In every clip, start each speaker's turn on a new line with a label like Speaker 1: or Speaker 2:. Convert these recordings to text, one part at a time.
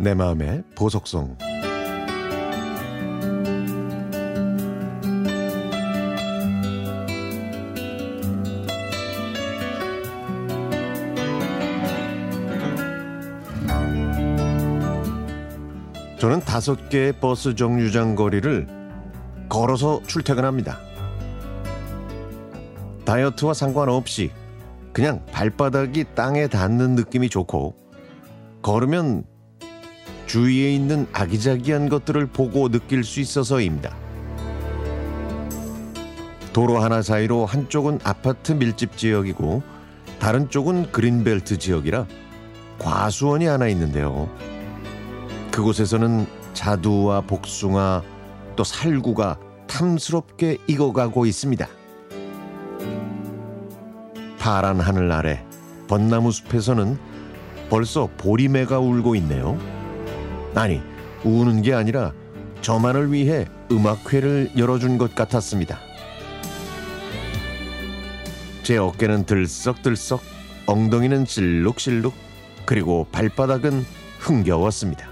Speaker 1: 내 마음의 보석성 저는 다섯 개의 버스 정류장 거리를 걸어서 출퇴근합니다. 다이어트와 상관없이 그냥 발바닥이 땅에 닿는 느낌이 좋고 걸으면 주위에 있는 아기자기한 것들을 보고 느낄 수 있어서입니다. 도로 하나 사이로 한쪽은 아파트 밀집 지역이고 다른 쪽은 그린벨트 지역이라 과수원이 하나 있는데요. 그곳에서는 자두와 복숭아 또 살구가 탐스럽게 익어가고 있습니다. 파란 하늘 아래 벚나무 숲에서는 벌써 보리매가 울고 있네요. 아니, 우는 게 아니라 저만을 위해 음악회를 열어준 것 같았습니다. 제 어깨는 들썩들썩, 엉덩이는 실룩실룩, 그리고 발바닥은 흥겨웠습니다.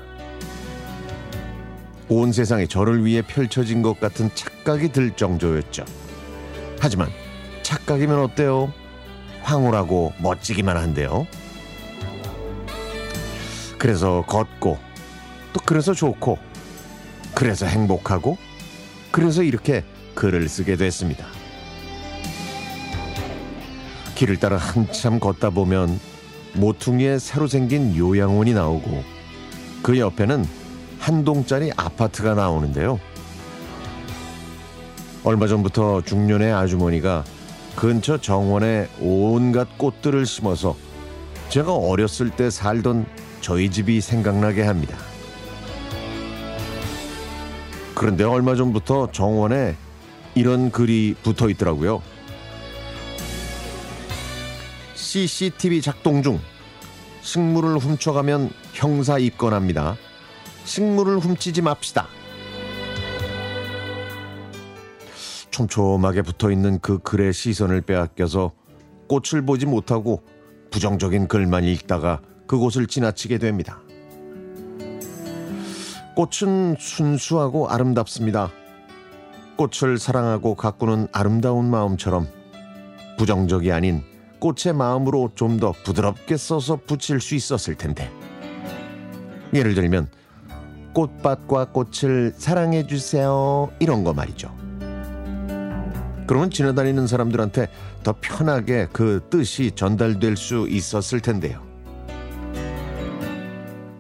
Speaker 1: 온 세상이 저를 위해 펼쳐진 것 같은 착각이 들 정도였죠. 하지만 착각이면 어때요? 황홀하고 멋지기만 한데요. 그래서 걷고 또 그래서 좋고 그래서 행복하고 그래서 이렇게 글을 쓰게 됐습니다. 길을 따라 한참 걷다 보면 모퉁이에 새로 생긴 요양원이 나오고 그 옆에는 한 동짜리 아파트가 나오는데요. 얼마 전부터 중년의 아주머니가 근처 정원에 온갖 꽃들을 심어서 제가 어렸을 때 살던 저희 집이 생각나게 합니다. 그런데 얼마 전부터 정원에 이런 글이 붙어 있더라고요. CCTV 작동 중 식물을 훔쳐가면 형사 입건합니다. 식물을 훔치지 맙시다. 촘촘하게 붙어 있는 그 글의 시선을 빼앗겨서 꽃을 보지 못하고 부정적인 글만 읽다가 그곳을 지나치게 됩니다. 꽃은 순수하고 아름답습니다. 꽃을 사랑하고 가꾸는 아름다운 마음처럼 부정적이 아닌 꽃의 마음으로 좀 더 부드럽게 써서 붙일 수 있었을 텐데. 예를 들면 꽃밭과 꽃을 사랑해 주세요. 이런 거 말이죠. 그러면 지나다니는 사람들한테 더 편하게 그 뜻이 전달될 수 있었을 텐데요.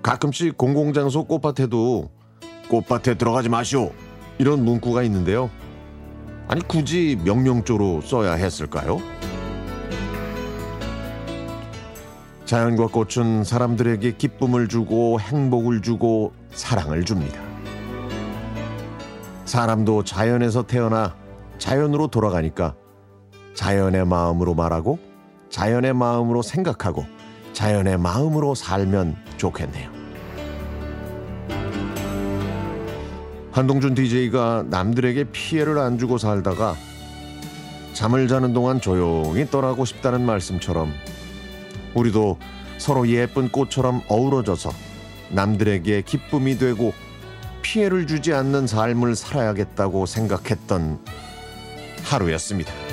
Speaker 1: 가끔씩 공공장소 꽃밭에도 꽃밭에 들어가지 마시오. 이런 문구가 있는데요. 아니, 굳이 명령조로 써야 했을까요? 자연과 꽃은 사람들에게 기쁨을 주고 행복을 주고 사랑을 줍니다. 사람도 자연에서 태어나 자연으로 돌아가니까 자연의 마음으로 말하고 자연의 마음으로 생각하고 자연의 마음으로 살면 좋겠네요. 한동준 DJ가 남들에게 피해를 안 주고 살다가 잠을 자는 동안 조용히 떠나고 싶다는 말씀처럼 우리도 서로 예쁜 꽃처럼 어우러져서 남들에게 기쁨이 되고 피해를 주지 않는 삶을 살아야겠다고 생각했던 하루였습니다.